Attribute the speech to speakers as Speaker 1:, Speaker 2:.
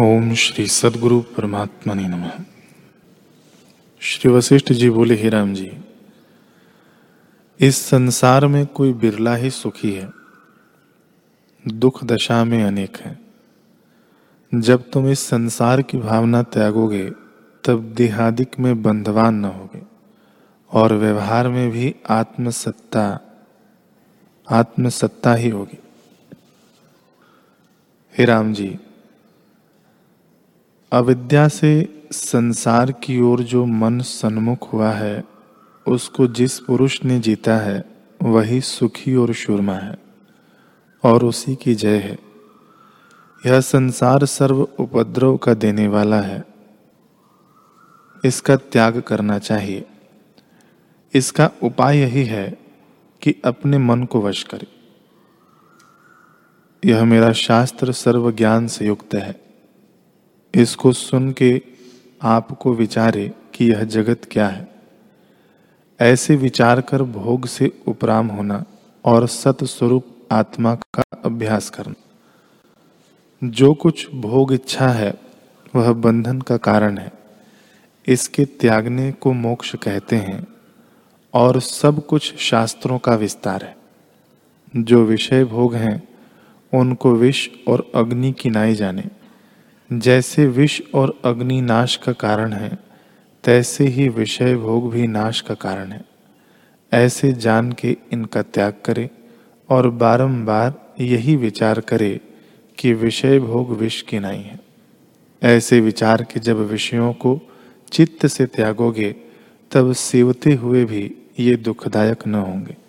Speaker 1: ओम श्री सदगुरु परमात्मा ने नम। श्री वशिष्ठ जी बोले, ही राम जी, इस संसार में कोई बिरला ही सुखी है। दुख दशा में अनेक है। जब तुम इस संसार की भावना त्यागोगे, तब देहादिक में बंधवान न होगे और व्यवहार में भी आत्मसत्ता आत्मसत्ता ही होगी। हे राम जी अविद्या से संसार की ओर जो मन सन्मुख हुआ है, उसको जिस पुरुष ने जीता है, वही सुखी और शुरमा है, और उसी की जय है। यह संसार सर्व उपद्रव का देने वाला है। इसका त्याग करना चाहिए। इसका उपाय यही है कि अपने मन को वश करे। यह मेरा शास्त्र सर्व ज्ञान से युक्त है। इसको सुन के आपको विचारे कि यह जगत क्या है। ऐसे विचार कर भोग से उपराम होना और सत स्वरूप आत्मा का अभ्यास करना। जो कुछ भोग इच्छा है, वह बंधन का कारण है। इसके त्यागने को मोक्ष कहते हैं और सब कुछ शास्त्रों का विस्तार है। जो विषय भोग हैं, उनको विष और अग्नि की नाई जाने। जैसे विष और अग्नि नाश का कारण है, तैसे ही विषय भोग भी नाश का कारण है। ऐसे जान के इनका त्याग करे और बारंबार यही विचार करे कि विषय भोग विष की नहीं है। ऐसे विचार के जब विषयों को चित्त से त्यागोगे, तब सेवते हुए भी ये दुखदायक न होंगे।